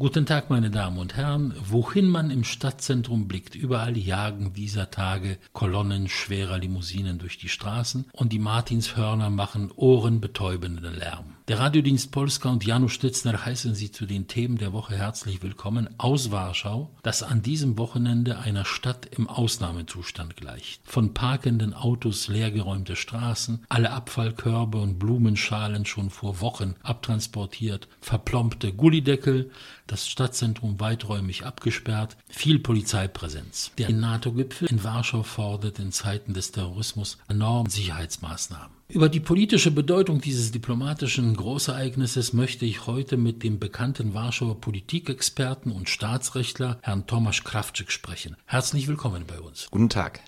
Guten Tag, meine Damen und Herren. Wohin man im Stadtzentrum blickt, überall jagen dieser Tage Kolonnen schwerer Limousinen durch die Straßen und die Martinshörner machen ohrenbetäubenden Lärm. Der Radiodienst Polska und Janusz Stitzner heißen Sie zu den Themen der Woche herzlich willkommen aus Warschau, das an diesem Wochenende einer Stadt im Ausnahmezustand gleicht. Von parkenden Autos leergeräumte Straßen, alle Abfallkörbe und Blumenschalen schon vor Wochen abtransportiert, verplompte Gullideckel, das Stadtzentrum weiträumig abgesperrt, viel Polizeipräsenz. Der NATO-Gipfel in Warschau fordert in Zeiten des Terrorismus enorme Sicherheitsmaßnahmen. Über die politische Bedeutung dieses diplomatischen Großereignisses möchte ich heute mit dem bekannten Warschauer Politikexperten und Staatsrechtler Herrn Tomasz Krawczyk sprechen. Herzlich willkommen bei uns. Guten Tag.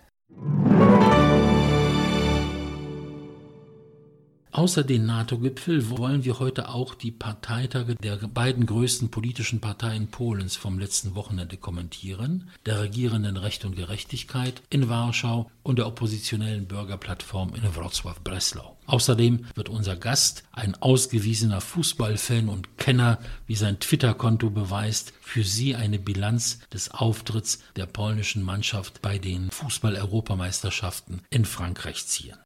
Außer den NATO-Gipfel wollen wir heute auch die Parteitage der beiden größten politischen Parteien Polens vom letzten Wochenende kommentieren, der regierenden Recht und Gerechtigkeit in Warschau und der oppositionellen Bürgerplattform in Wrocław-Breslau. Außerdem wird unser Gast, ein ausgewiesener Fußballfan und Kenner, wie sein Twitter-Konto beweist, für Sie eine Bilanz des Auftritts der polnischen Mannschaft bei den Fußball-Europameisterschaften in Frankreich ziehen.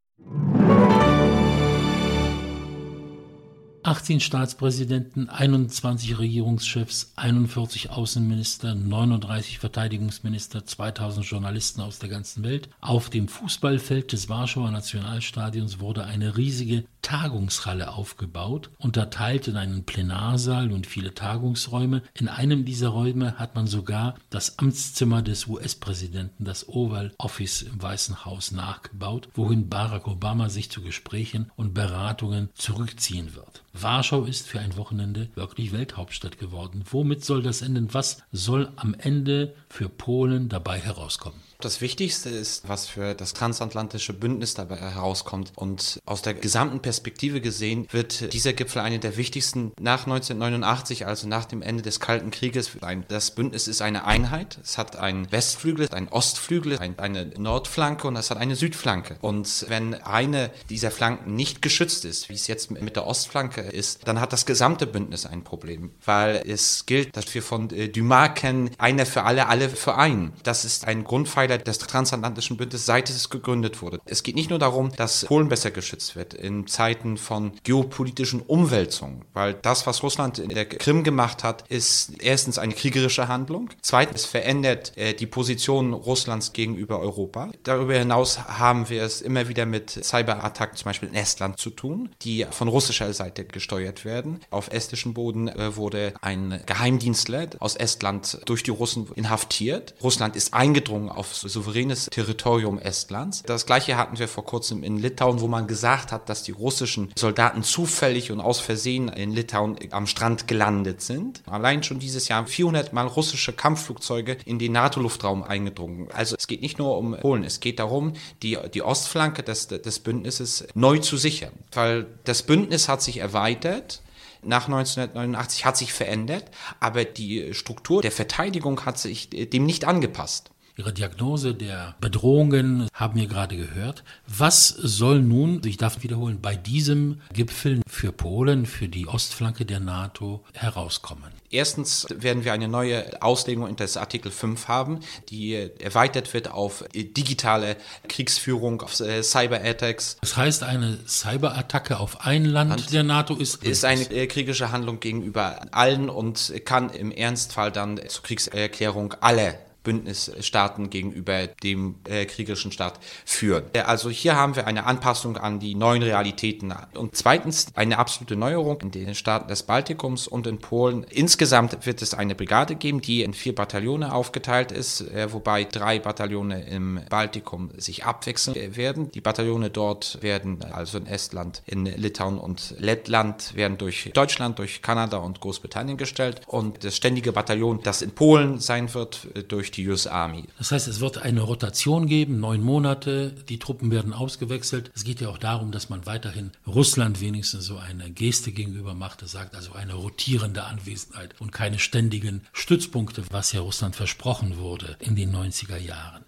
18 Staatspräsidenten, 21 Regierungschefs, 41 Außenminister, 39 Verteidigungsminister, 2000 Journalisten aus der ganzen Welt. Auf dem Fußballfeld des Warschauer Nationalstadions wurde eine riesige Tagungshalle aufgebaut, unterteilt in einen Plenarsaal und viele Tagungsräume. In einem dieser Räume hat man sogar das Amtszimmer des US-Präsidenten, das Oval Office im Weißen Haus, nachgebaut, wohin Barack Obama sich zu Gesprächen und Beratungen zurückziehen wird. Warschau ist für ein Wochenende wirklich Welthauptstadt geworden. Womit soll das enden? Was soll am Ende für Polen dabei herauskommen? Das Wichtigste ist, was für das transatlantische Bündnis dabei herauskommt. Und aus der gesamten Perspektive gesehen wird dieser Gipfel eine der wichtigsten nach 1989, also nach dem Ende des Kalten Krieges. Das Bündnis ist eine Einheit. Es hat einen Westflügel, einen Ostflügel, eine Nordflanke und es hat eine Südflanke. Und wenn eine dieser Flanken nicht geschützt ist, wie es jetzt mit der Ostflanke ist, dann hat das gesamte Bündnis ein Problem. Weil es gilt, dass wir von äh, Dumas kennen, einer für alle, alle für einen. Das ist ein Grundpfeiler Pfeiler des transatlantischen Bündnisses, seit es gegründet wurde. Es geht nicht nur darum, dass Polen besser geschützt wird in Zeiten von geopolitischen Umwälzungen, weil das, was Russland in der Krim gemacht hat, ist erstens eine kriegerische Handlung, zweitens verändert äh, die Position Russlands gegenüber Europa. Darüber hinaus haben wir es immer wieder mit Cyberattacken zum Beispiel in Estland zu tun, die von russischer Seite gesteuert werden. Auf estischem Boden äh, wurde ein Geheimdienstler aus Estland durch die Russen inhaftiert. Russland ist eingedrungen auf souveränes Territorium Estlands. Das gleiche hatten wir vor kurzem in Litauen, wo man gesagt hat, dass die russischen Soldaten zufällig und aus Versehen in Litauen am Strand gelandet sind. Allein schon dieses Jahr 400 Mal russische Kampfflugzeuge in den NATO-Luftraum eingedrungen. Also es geht nicht nur um Polen, es geht darum, die, die Ostflanke des, des Bündnisses neu zu sichern. Weil das Bündnis hat sich erweitert, nach 1989 hat sich verändert, aber die Struktur der Verteidigung hat sich dem nicht angepasst. Ihre Diagnose der Bedrohungen haben wir gerade gehört. Was soll nun, ich darf wiederholen, bei diesem Gipfel für Polen, für die Ostflanke der NATO herauskommen? Erstens werden wir eine neue Auslegung des Artikel 5 haben, die erweitert wird auf digitale Kriegsführung, auf äh, Cyberattacks. Das heißt, eine Cyberattacke auf ein Land Hand der NATO ist, ist eine äh, kriegerische Handlung gegenüber allen und kann im Ernstfall dann zur Kriegserklärung aller Bündnisstaaten gegenüber dem äh, kriegerischen Staat führen. Äh, also hier haben wir eine Anpassung an die neuen Realitäten. Und zweitens eine absolute Neuerung in den Staaten des Baltikums und in Polen. Insgesamt wird es eine Brigade geben, die in vier Bataillone aufgeteilt ist, äh, wobei drei Bataillone im Baltikum sich abwechseln werden. Die Bataillone dort werden also in Estland, in Litauen und Lettland werden durch Deutschland, durch Kanada und Großbritannien gestellt und das ständige Bataillon, das in Polen sein wird, durch die US Army. Das heißt, es wird eine Rotation geben, neun Monate, die Truppen werden ausgewechselt. Es geht ja auch darum, dass man weiterhin Russland wenigstens so eine Geste gegenüber macht, das sagt also eine rotierende Anwesenheit und keine ständigen Stützpunkte, was ja Russland versprochen wurde in den 90er Jahren.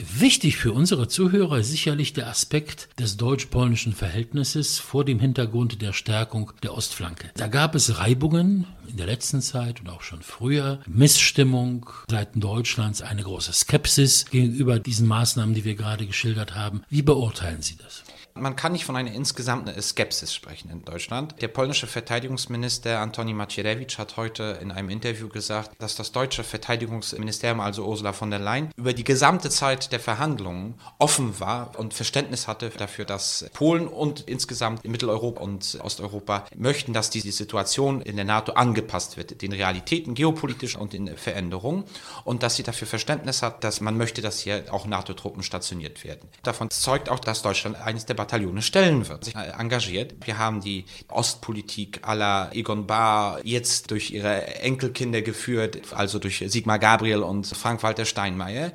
Wichtig für unsere Zuhörer ist sicherlich der Aspekt des deutsch-polnischen Verhältnisses vor dem Hintergrund der Stärkung der Ostflanke. Da gab es Reibungen in der letzten Zeit und auch schon früher, Missstimmung seitens Deutschlands, eine große Skepsis gegenüber diesen Maßnahmen, die wir gerade geschildert haben. Wie beurteilen Sie das? Man kann nicht von einer insgesamten Skepsis sprechen in Deutschland. Der polnische Verteidigungsminister Antoni Macierewicz hat heute in einem Interview gesagt, dass das deutsche Verteidigungsministerium, also Ursula von der Leyen, über die gesamte Zeit der Verhandlungen offen war und Verständnis hatte dafür, dass Polen und insgesamt Mitteleuropa und Osteuropa möchten, dass die Situation in der NATO angepasst wird, den Realitäten geopolitisch und in Veränderungen und dass sie dafür Verständnis hat, dass man möchte, dass hier auch NATO-Truppen stationiert werden. Davon zeugt auch, dass Deutschland eines der Bataillone stellen wird, sich engagiert. Wir haben die Ostpolitik aller Egon Bahr jetzt durch ihre Enkelkinder geführt, also durch Sigmar Gabriel und Frank-Walter Steinmeier.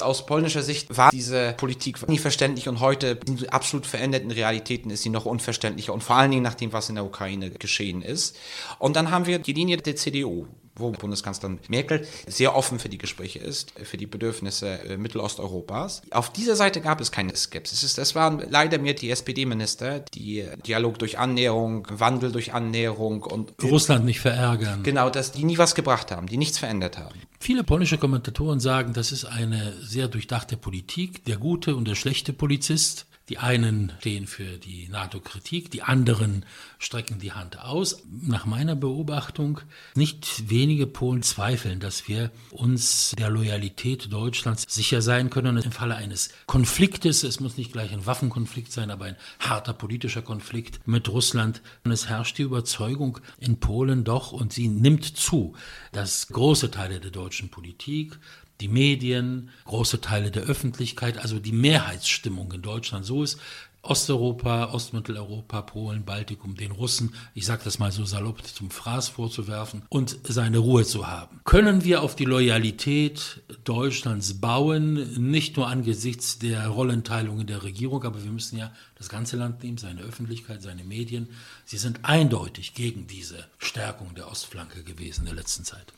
Aus polnischer Sicht war diese Politik nie verständlich und heute in absolut veränderten Realitäten ist sie noch unverständlicher und vor allen Dingen nach dem, was in der Ukraine geschehen ist. Und dann haben wir die Linie der CDU wo Bundeskanzlerin Merkel sehr offen für die Gespräche ist, für die Bedürfnisse äh, Mittelosteuropas. Auf dieser Seite gab es keine Skepsis. Es waren leider mehr die SPD-Minister, die Dialog durch Annäherung, Wandel durch Annäherung und Russland nicht verärgern. Genau, dass die nie was gebracht haben, die nichts verändert haben. Viele polnische Kommentatoren sagen, das ist eine sehr durchdachte Politik. Der gute und der schlechte Polizist die einen stehen für die NATO-Kritik, die anderen strecken die Hand aus. Nach meiner Beobachtung, nicht wenige Polen zweifeln, dass wir uns der Loyalität Deutschlands sicher sein können. Im Falle eines Konfliktes, es muss nicht gleich ein Waffenkonflikt sein, aber ein harter politischer Konflikt mit Russland. Und es herrscht die Überzeugung in Polen doch, und sie nimmt zu, dass große Teile der deutschen Politik, die Medien, große Teile der Öffentlichkeit, also die Mehrheitsstimmung in Deutschland so ist, Osteuropa, Ostmitteleuropa, Polen, Baltikum, den Russen, ich sage das mal so salopp, zum Fraß vorzuwerfen und seine Ruhe zu haben. Können wir auf die Loyalität Deutschlands bauen, nicht nur angesichts der Rollenteilung in der Regierung, aber wir müssen ja das ganze Land nehmen, seine Öffentlichkeit, seine Medien. Sie sind eindeutig gegen diese Stärkung der Ostflanke gewesen in der letzten Zeit.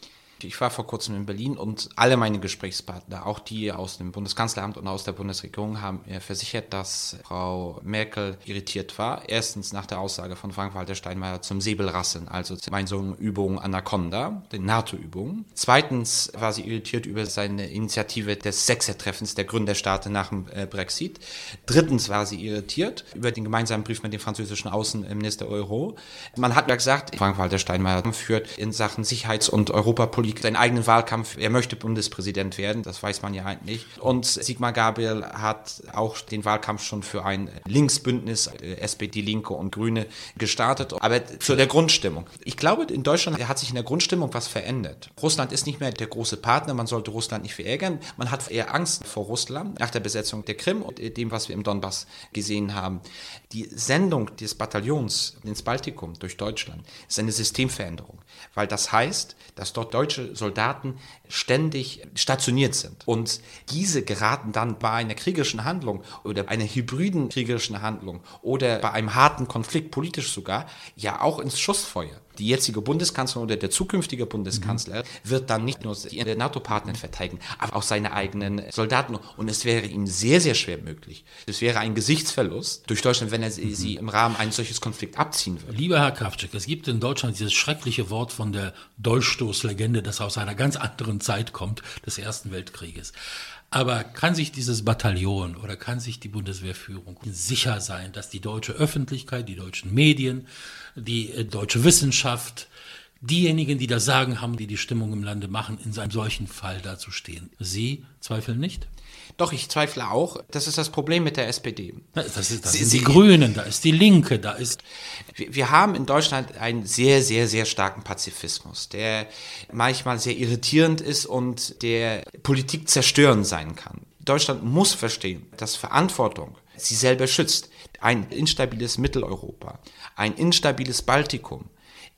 Ich war vor kurzem in Berlin und alle meine Gesprächspartner, auch die aus dem Bundeskanzleramt und aus der Bundesregierung, haben versichert, dass Frau Merkel irritiert war. Erstens nach der Aussage von Frank-Walter Steinmeier zum Säbelrassen, also gemeinsamen Übung Anaconda, den NATO-Übungen. Zweitens war sie irritiert über seine Initiative des Sechsertreffens der Gründerstaaten nach dem äh, Brexit. Drittens war sie irritiert über den gemeinsamen Brief mit dem französischen Außenminister Euro. Man hat ja gesagt, Frank-Walter Steinmeier führt in Sachen Sicherheits- und Europapolitik seinen eigenen Wahlkampf, er möchte Bundespräsident werden, das weiß man ja eigentlich. Und Sigmar Gabriel hat auch den Wahlkampf schon für ein Linksbündnis, äh, SPD, Linke und Grüne gestartet. Aber zu der Grundstimmung. Ich glaube, in Deutschland hat sich in der Grundstimmung was verändert. Russland ist nicht mehr der große Partner, man sollte Russland nicht verärgern. Man hat eher Angst vor Russland nach der Besetzung der Krim und dem, was wir im Donbass gesehen haben. Die Sendung des Bataillons ins Baltikum durch Deutschland ist eine Systemveränderung, weil das heißt, dass dort deutsche Soldaten ständig stationiert sind. Und diese geraten dann bei einer kriegerischen Handlung oder einer hybriden kriegerischen Handlung oder bei einem harten Konflikt, politisch sogar, ja auch ins Schussfeuer die jetzige Bundeskanzlerin oder der zukünftige Bundeskanzler mhm. wird dann nicht nur die NATO-Partner verteidigen, aber auch seine eigenen Soldaten. Und es wäre ihm sehr, sehr schwer möglich. Es wäre ein Gesichtsverlust durch Deutschland, wenn er sie, mhm. sie im Rahmen eines solches Konflikts abziehen würde. Lieber Herr Krawczyk, es gibt in Deutschland dieses schreckliche Wort von der Dolchstoßlegende, das aus einer ganz anderen Zeit kommt, des Ersten Weltkrieges. Aber kann sich dieses Bataillon oder kann sich die Bundeswehrführung sicher sein, dass die deutsche Öffentlichkeit, die deutschen Medien, die äh, deutsche Wissenschaft, diejenigen, die das Sagen haben, die die Stimmung im Lande machen, in einem solchen Fall dazustehen? Sie zweifeln nicht? Doch, ich zweifle auch. Das ist das Problem mit der SPD. Das, ist, das Sie, sind die Grünen, da ist die Linke, da ist. Wir, wir haben in Deutschland einen sehr, sehr, sehr starken Pazifismus, der manchmal sehr irritierend ist und der Politik zerstörend sein kann. Deutschland muss verstehen, dass Verantwortung sie selber schützt. Ein instabiles Mitteleuropa, ein instabiles Baltikum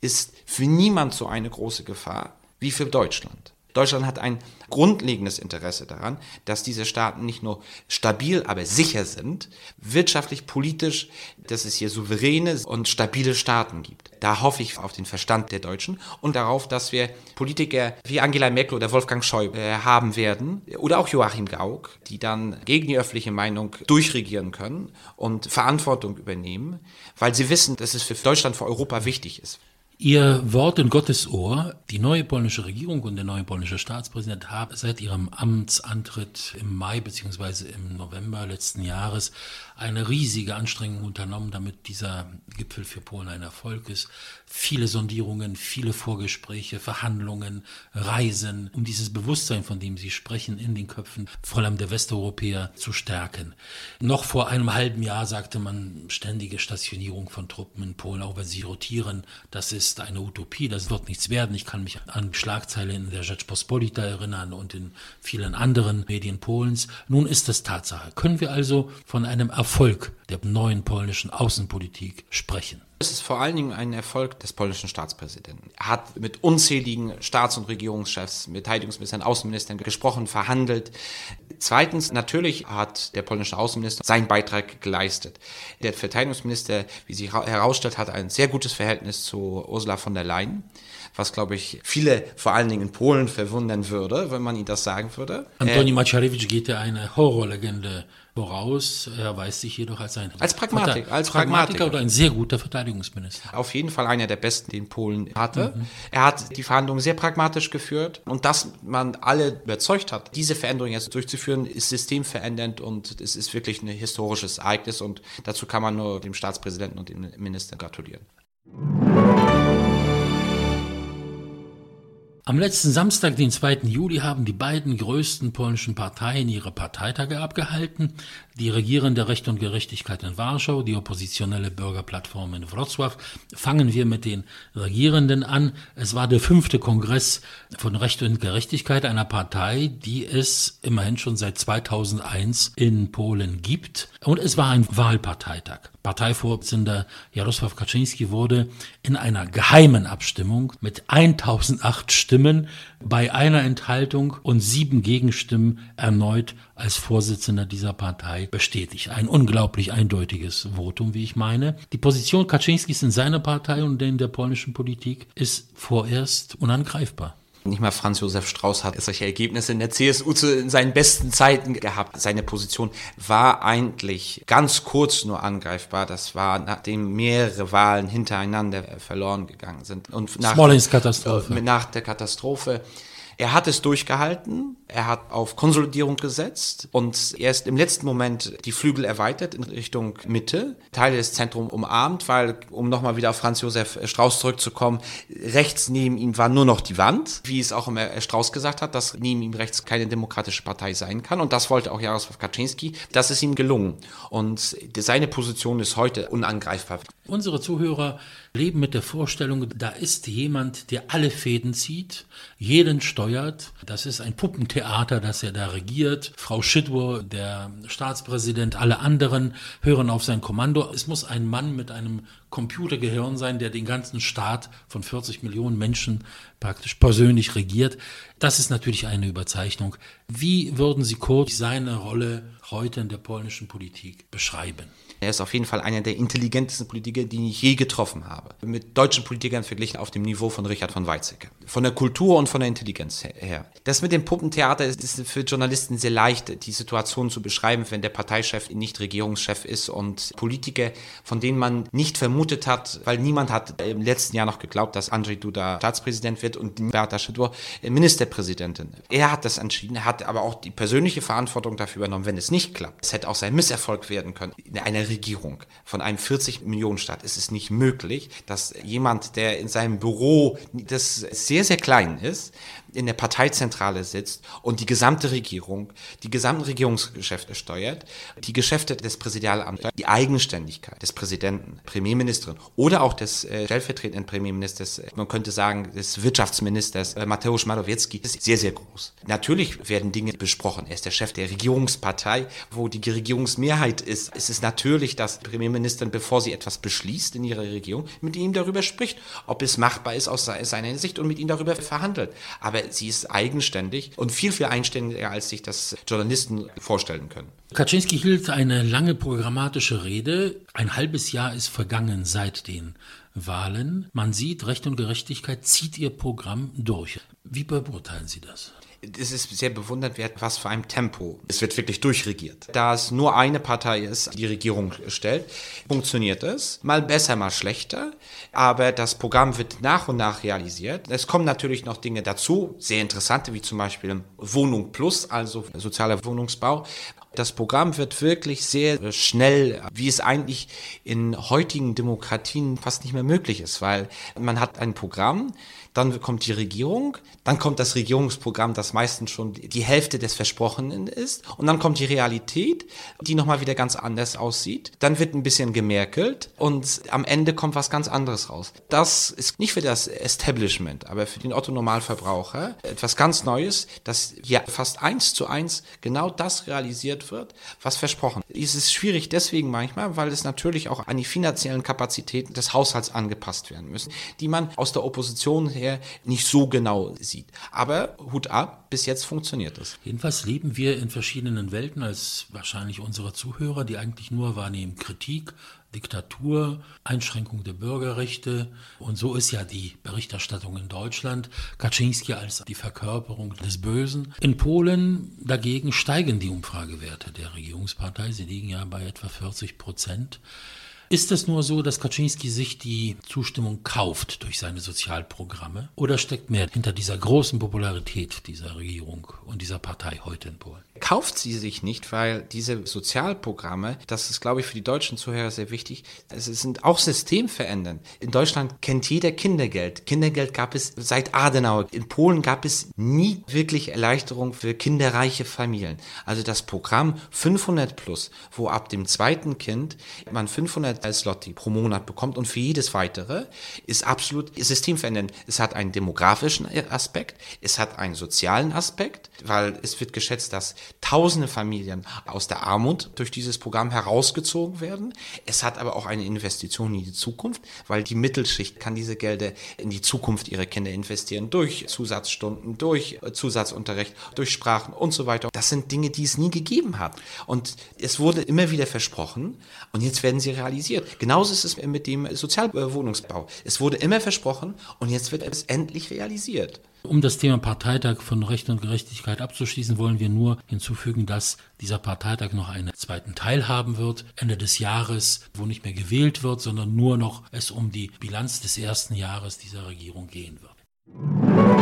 ist für niemand so eine große Gefahr wie für Deutschland. Deutschland hat ein grundlegendes Interesse daran, dass diese Staaten nicht nur stabil, aber sicher sind, wirtschaftlich, politisch, dass es hier souveräne und stabile Staaten gibt. Da hoffe ich auf den Verstand der Deutschen und darauf, dass wir Politiker wie Angela Merkel oder Wolfgang Schäuble äh, haben werden oder auch Joachim Gauck, die dann gegen die öffentliche Meinung durchregieren können und Verantwortung übernehmen, weil sie wissen, dass es für Deutschland, für Europa wichtig ist. Ihr Wort in Gottes Ohr, die neue polnische Regierung und der neue polnische Staatspräsident haben seit ihrem Amtsantritt im Mai bzw. im November letzten Jahres eine riesige Anstrengung unternommen, damit dieser Gipfel für Polen ein Erfolg ist. Viele Sondierungen, viele Vorgespräche, Verhandlungen, Reisen, um dieses Bewusstsein, von dem Sie sprechen, in den Köpfen vor allem der Westeuropäer zu stärken. Noch vor einem halben Jahr sagte man ständige Stationierung von Truppen in Polen, auch wenn sie rotieren. Das ist eine Utopie, das wird nichts werden. Ich kann mich an Schlagzeilen in der Rzeczpospolita erinnern und in vielen anderen Medien Polens. Nun ist es Tatsache. Können wir also von einem Erfolg der neuen polnischen Außenpolitik sprechen. Es ist vor allen Dingen ein Erfolg des polnischen Staatspräsidenten. Er hat mit unzähligen Staats- und Regierungschefs, mit Verteidigungsministern, Außenministern gesprochen, verhandelt. Zweitens, natürlich hat der polnische Außenminister seinen Beitrag geleistet. Der Verteidigungsminister, wie sich herausstellt, hat ein sehr gutes Verhältnis zu Ursula von der Leyen was, glaube ich, viele, vor allen Dingen in Polen, verwundern würde, wenn man ihnen das sagen würde. Antoni äh, Macierewicz geht ja eine Horrorlegende voraus. Er weiß sich jedoch als ein als Pragmatik, als Pragmatiker oder ein sehr guter Verteidigungsminister. Auf jeden Fall einer der besten, den Polen hatte. Mhm. Er hat die Verhandlungen sehr pragmatisch geführt und dass man alle überzeugt hat, diese Veränderung jetzt durchzuführen, ist systemverändernd und es ist wirklich ein historisches Ereignis und dazu kann man nur dem Staatspräsidenten und dem Minister gratulieren. Am letzten Samstag, den 2. Juli, haben die beiden größten polnischen Parteien ihre Parteitage abgehalten. Die regierende Recht und Gerechtigkeit in Warschau, die oppositionelle Bürgerplattform in Wrocław. Fangen wir mit den Regierenden an. Es war der fünfte Kongress von Recht und Gerechtigkeit einer Partei, die es immerhin schon seit 2001 in Polen gibt. Und es war ein Wahlparteitag. Parteivorsitzender Jarosław Kaczynski wurde in einer geheimen Abstimmung mit 1008 Stimmen bei einer Enthaltung und sieben Gegenstimmen erneut als Vorsitzender dieser Partei bestätigt. Ein unglaublich eindeutiges Votum, wie ich meine. Die Position Kaczynskis in seiner Partei und in der polnischen Politik ist vorerst unangreifbar. Nicht mal Franz Josef Strauß hat solche Ergebnisse in der CSU zu, in seinen besten Zeiten gehabt. Seine Position war eigentlich ganz kurz nur angreifbar. Das war, nachdem mehrere Wahlen hintereinander verloren gegangen sind. Und nach, Katastrophe. nach der Katastrophe er hat es durchgehalten, er hat auf Konsolidierung gesetzt und erst im letzten Moment die Flügel erweitert in Richtung Mitte, Teile des Zentrums umarmt, weil, um nochmal wieder auf Franz Josef Strauß zurückzukommen, rechts neben ihm war nur noch die Wand, wie es auch immer Strauß gesagt hat, dass neben ihm rechts keine demokratische Partei sein kann und das wollte auch Jarosław Kaczynski. Das ist ihm gelungen und seine Position ist heute unangreifbar. Unsere Zuhörer leben mit der Vorstellung, da ist jemand, der alle Fäden zieht, jeden steuert. Das ist ein Puppentheater, das er da regiert. Frau Schidwo, der Staatspräsident, alle anderen hören auf sein Kommando. Es muss ein Mann mit einem Computergehirn sein, der den ganzen Staat von 40 Millionen Menschen praktisch persönlich regiert. Das ist natürlich eine Überzeichnung. Wie würden Sie kurz seine Rolle heute in der polnischen Politik beschreiben? Er ist auf jeden Fall einer der intelligentesten Politiker, die ich je getroffen habe. Mit deutschen Politikern verglichen auf dem Niveau von Richard von Weizsäcker. Von der Kultur und von der Intelligenz her. Das mit dem Puppentheater ist, ist für Journalisten sehr leicht, die Situation zu beschreiben, wenn der Parteichef nicht Regierungschef ist und Politiker, von denen man nicht vermutet hat, weil niemand hat im letzten Jahr noch geglaubt, dass Andrzej Duda Staatspräsident wird und Beata Schidor Ministerpräsidentin. Er hat das entschieden, hat aber auch die persönliche Verantwortung dafür übernommen, wenn es nicht klappt. Es hätte auch sein Misserfolg werden können. Eine Regierung von einem 40 Millionen Staat ist es nicht möglich, dass jemand, der in seinem Büro, das sehr, sehr klein ist, in der Parteizentrale sitzt und die gesamte Regierung, die gesamten Regierungsgeschäfte steuert, die Geschäfte des Präsidialamts, die Eigenständigkeit des Präsidenten, Premierministerin oder auch des äh, stellvertretenden Premierministers, man könnte sagen des Wirtschaftsministers äh, Mateusz Morawiecki, ist sehr, sehr groß. Natürlich werden Dinge besprochen. Er ist der Chef der Regierungspartei, wo die Regierungsmehrheit ist. Es ist natürlich, dass Premierministerin, bevor sie etwas beschließt in ihrer Regierung, mit ihm darüber spricht, ob es machbar ist aus seiner Sicht und mit ihm darüber verhandelt. Aber sie ist eigenständig und viel, viel eigenständiger, als sich das Journalisten vorstellen können. Kaczynski hielt eine lange programmatische Rede. Ein halbes Jahr ist vergangen seit den Wahlen. Man sieht, Recht und Gerechtigkeit zieht ihr Programm durch. Wie beurteilen Sie das? es ist sehr bewundernswert, was für ein Tempo. Es wird wirklich durchregiert. Da es nur eine Partei ist, die Regierung stellt, funktioniert es. Mal besser, mal schlechter. Aber das Programm wird nach und nach realisiert. Es kommen natürlich noch Dinge dazu, sehr interessante, wie zum Beispiel Wohnung Plus, also sozialer Wohnungsbau. Das Programm wird wirklich sehr schnell, wie es eigentlich in heutigen Demokratien fast nicht mehr möglich ist, weil man hat ein Programm, dann kommt die Regierung, dann kommt das Regierungsprogramm, das meistens schon die Hälfte des Versprochenen ist, und dann kommt die Realität, die nochmal wieder ganz anders aussieht. Dann wird ein bisschen gemerkelt und am Ende kommt was ganz anderes raus. Das ist nicht für das Establishment, aber für den Otto-Normalverbraucher etwas ganz Neues, dass hier fast eins zu eins genau das realisiert wird, was versprochen. Es ist schwierig deswegen manchmal, weil es natürlich auch an die finanziellen Kapazitäten des Haushalts angepasst werden müssen, die man aus der Opposition her her nicht so genau sieht. Aber Hut ab, bis jetzt funktioniert es. Jedenfalls leben wir in verschiedenen Welten als wahrscheinlich unsere Zuhörer, die eigentlich nur wahrnehmen Kritik, Diktatur, Einschränkung der Bürgerrechte. Und so ist ja die Berichterstattung in Deutschland. Kaczynski als die Verkörperung des Bösen. In Polen dagegen steigen die Umfragewerte der Regierungspartei. Sie liegen ja bei etwa 40 Prozent. Ist es nur so, dass Kaczynski sich die Zustimmung kauft durch seine Sozialprogramme? Oder steckt mehr hinter dieser großen Popularität dieser Regierung und dieser Partei heute in Polen? Kauft sie sich nicht, weil diese Sozialprogramme, das ist, glaube ich, für die deutschen Zuhörer sehr wichtig, es sind auch systemverändernd. In Deutschland kennt jeder Kindergeld. Kindergeld gab es seit Adenauer. In Polen gab es nie wirklich Erleichterung für kinderreiche Familien. Also das Programm 500 plus, wo ab dem zweiten Kind man 500 Slotti pro Monat bekommt und für jedes weitere, ist absolut systemverändernd. Es hat einen demografischen Aspekt, es hat einen sozialen Aspekt, weil es wird geschätzt, dass tausende Familien aus der Armut durch dieses Programm herausgezogen werden. Es hat aber auch eine Investition in die Zukunft, weil die Mittelschicht kann diese Gelder in die Zukunft ihrer Kinder investieren durch Zusatzstunden, durch Zusatzunterricht, durch Sprachen und so weiter. Das sind Dinge, die es nie gegeben hat. Und es wurde immer wieder versprochen und jetzt werden sie realisiert. Genauso ist es mit dem Sozialwohnungsbau. Es wurde immer versprochen und jetzt wird es endlich realisiert. Um das Thema Parteitag von Recht und Gerechtigkeit abzuschließen, wollen wir nur hinzufügen, dass dieser Parteitag noch einen zweiten Teil haben wird, Ende des Jahres, wo nicht mehr gewählt wird, sondern nur noch es um die Bilanz des ersten Jahres dieser Regierung gehen wird.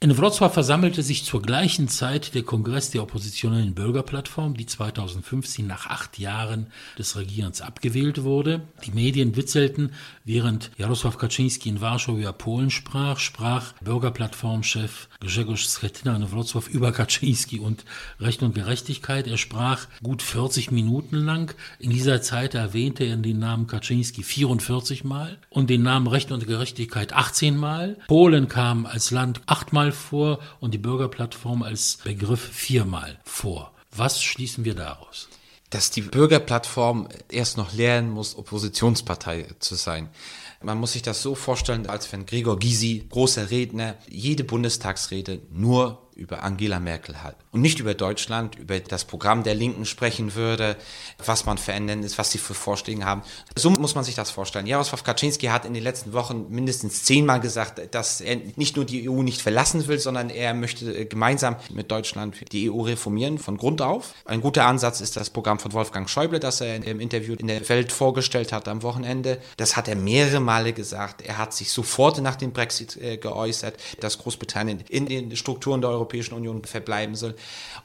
In Wrocław versammelte sich zur gleichen Zeit der Kongress der oppositionellen Bürgerplattform, die 2015 nach acht Jahren des Regierens abgewählt wurde. Die Medien witzelten, während Jarosław Kaczynski in Warschau über Polen sprach, sprach Bürgerplattformchef Grzegorz Schetyna in Wrocław über Kaczynski und Recht und Gerechtigkeit. Er sprach gut 40 Minuten lang. In dieser Zeit erwähnte er den Namen Kaczynski 44 Mal und den Namen Recht und Gerechtigkeit 18 Mal. Polen kam als Land achtmal viermal vor und die Bürgerplattform als Begriff viermal vor. Was schließen wir daraus? Dass die Bürgerplattform erst noch lernen muss, Oppositionspartei zu sein. Man muss sich das so vorstellen, als wenn Gregor Gysi, großer Redner, jede Bundestagsrede nur über Angela Merkel hat und nicht über Deutschland, über das Programm der Linken sprechen würde, was man verändern ist, was sie für Vorschläge haben. So muss man sich das vorstellen. Jaroslaw Kaczynski hat in den letzten Wochen mindestens zehnmal gesagt, dass er nicht nur die EU nicht verlassen will, sondern er möchte gemeinsam mit Deutschland die EU reformieren von Grund auf. Ein guter Ansatz ist das Programm von Wolfgang Schäuble, das er im Interview in der Welt vorgestellt hat am Wochenende. Das hat er mehrere Male gesagt. Er hat sich sofort nach dem Brexit äh, geäußert, dass Großbritannien in den Strukturen der Europäischen Europäischen Union verbleiben soll.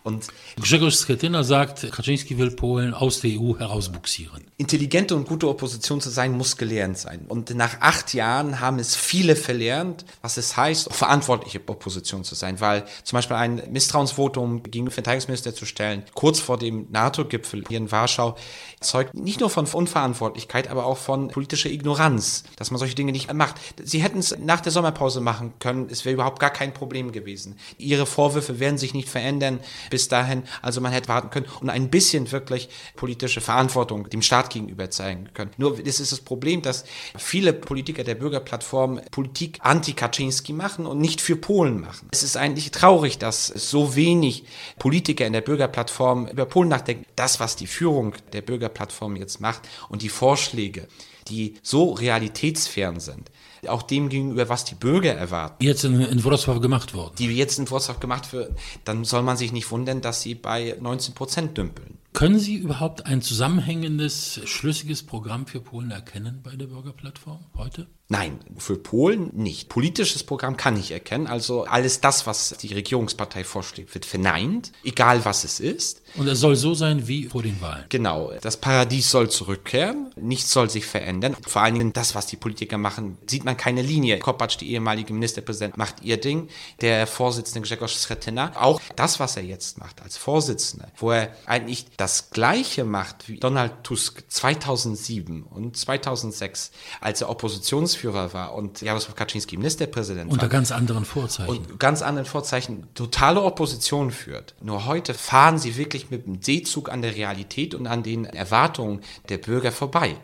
Und Grzegorz Schetyna sagt, Kaczynski will Polen aus der EU herausbuxieren. Intelligente und gute Opposition zu sein, muss gelernt sein. Und nach acht Jahren haben es viele verlernt, was es heißt, verantwortliche Opposition zu sein. Weil zum Beispiel ein Misstrauensvotum gegen den Verteidigungsminister zu stellen, kurz vor dem NATO-Gipfel hier in Warschau, zeugt nicht nur von Unverantwortlichkeit, aber auch von politischer Ignoranz, dass man solche Dinge nicht macht. Sie hätten es nach der Sommerpause machen können, es wäre überhaupt gar kein Problem gewesen. Ihre Vorwürfe werden sich nicht verändern bis dahin. Also man hätte warten können und ein bisschen wirklich politische Verantwortung dem Staat gegenüber zeigen können. Nur das ist das Problem, dass viele Politiker der Bürgerplattform Politik anti-Kaczynski machen und nicht für Polen machen. Es ist eigentlich traurig, dass so wenig Politiker in der Bürgerplattform über Polen nachdenken. Das, was die Führung der Bürgerplattform jetzt macht und die Vorschläge, die so realitätsfern sind, auch dem gegenüber, was die Bürger erwarten. Jetzt in, in Wrocław gemacht worden. Die jetzt in Wrocław gemacht werden, dann soll man sich nicht wundern, dass sie bei 19 Prozent dümpeln. Können Sie überhaupt ein zusammenhängendes, schlüssiges Programm für Polen erkennen bei der Bürgerplattform heute? Nein, für Polen nicht. Politisches Programm kann ich erkennen. Also alles das, was die Regierungspartei vorschlägt, wird verneint, egal was es ist. Und es soll so sein wie vor den Wahlen. Genau. Das Paradies soll zurückkehren. Nichts soll sich verändern. Vor allen Dingen das, was die Politiker machen, sieht man keine Linie. Kopacz, die ehemalige Ministerpräsident, macht ihr Ding. Der Vorsitzende Grzegorz Schetyna, auch das, was er jetzt macht als Vorsitzender, wo er eigentlich das Gleiche macht wie Donald Tusk 2007 und 2006, als er Oppositionsführer Führer war und Jaroslaw Kaczynski Ministerpräsident Unter war. ganz anderen Vorzeichen. Und ganz anderen Vorzeichen totale Opposition führt. Nur heute fahren sie wirklich mit dem Seezug an der Realität und an den Erwartungen der Bürger vorbei.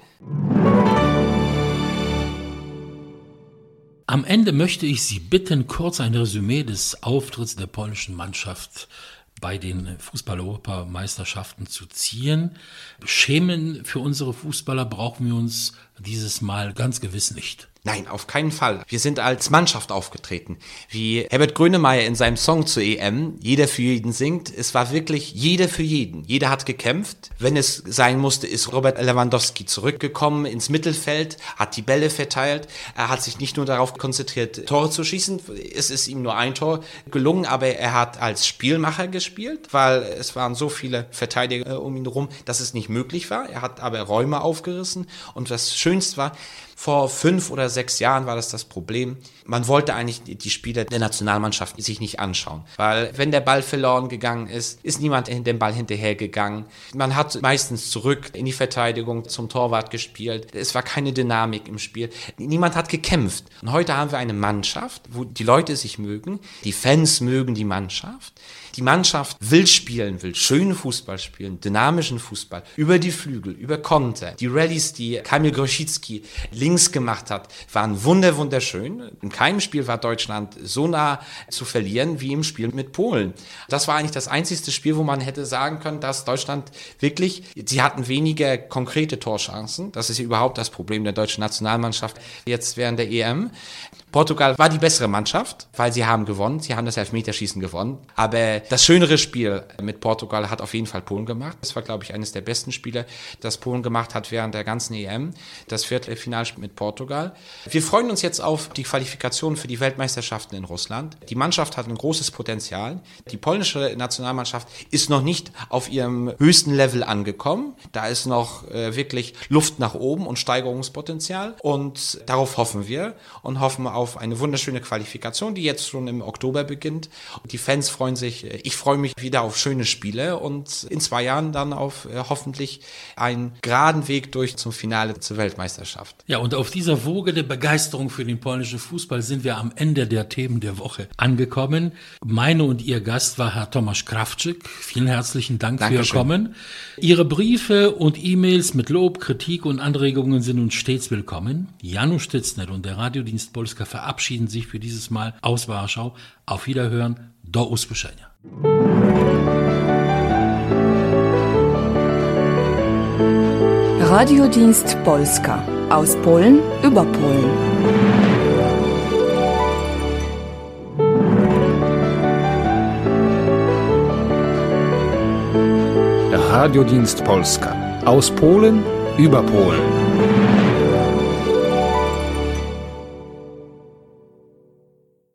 Am Ende möchte ich Sie bitten, kurz ein Resümee des Auftritts der polnischen Mannschaft bei den Fußball-Europameisterschaften zu ziehen. Schämen für unsere Fußballer brauchen wir uns dieses Mal ganz gewiss nicht. Nein, auf keinen Fall. Wir sind als Mannschaft aufgetreten. Wie Herbert Grönemeyer in seinem Song zur EM, Jeder für jeden singt, es war wirklich jeder für jeden. Jeder hat gekämpft. Wenn es sein musste, ist Robert Lewandowski zurückgekommen ins Mittelfeld, hat die Bälle verteilt. Er hat sich nicht nur darauf konzentriert, Tore zu schießen. Es ist ihm nur ein Tor gelungen, aber er hat als Spielmacher gespielt, weil es waren so viele Verteidiger äh, um ihn herum, dass es nicht möglich war. Er hat aber Räume aufgerissen. Und was Schönst war, vor fünf oder sechs Jahren war das das Problem. Man wollte eigentlich die Spieler der Nationalmannschaft sich nicht anschauen, weil wenn der Ball verloren gegangen ist, ist niemand den Ball hinterhergegangen. Man hat meistens zurück in die Verteidigung zum Torwart gespielt. Es war keine Dynamik im Spiel. Niemand hat gekämpft. Und heute haben wir eine Mannschaft, wo die Leute sich mögen, die Fans mögen die Mannschaft. Die Mannschaft will spielen, will schönen Fußball spielen, dynamischen Fußball, über die Flügel, über Konter. Die Rallyes, die Kamil Grosicki links gemacht hat, waren wunder wunderschön. In keinem Spiel war Deutschland so nah zu verlieren wie im Spiel mit Polen. Das war eigentlich das einzigste Spiel, wo man hätte sagen können, dass Deutschland wirklich, sie hatten weniger konkrete Torchancen. Das ist überhaupt das Problem der deutschen Nationalmannschaft jetzt während der EM. Portugal war die bessere Mannschaft, weil sie haben gewonnen. Sie haben das Elfmeterschießen gewonnen. Aber das schönere Spiel mit Portugal hat auf jeden Fall Polen gemacht. Das war, glaube ich, eines der besten Spiele, das Polen gemacht hat während der ganzen EM. Das Viertelfinalspiel mit Portugal. Wir freuen uns jetzt auf die Qualifikation für die Weltmeisterschaften in Russland. Die Mannschaft hat ein großes Potenzial. Die polnische Nationalmannschaft ist noch nicht auf ihrem höchsten Level angekommen. Da ist noch äh, wirklich Luft nach oben und Steigerungspotenzial. Und darauf hoffen wir und hoffen auf auf eine wunderschöne Qualifikation, die jetzt schon im Oktober beginnt. Die Fans freuen sich. Ich freue mich wieder auf schöne Spiele und in zwei Jahren dann auf äh, hoffentlich einen geraden Weg durch zum Finale zur Weltmeisterschaft. Ja, und auf dieser Woge der Begeisterung für den polnischen Fußball sind wir am Ende der Themen der Woche angekommen. Meine und Ihr Gast war Herr Tomasz Krawczyk. Vielen herzlichen Dank Dankeschön. für Ihr Kommen. Ihre Briefe und E-Mails mit Lob, Kritik und Anregungen sind uns stets willkommen. Janusz Stitzner und der Radiodienst Polska verabschieden sich für dieses Mal aus Warschau. Auf Wiederhören, do usłyszenia. Radiodienst Polska aus Polen über Polen. Radiodienst Polska aus Polen über Polen.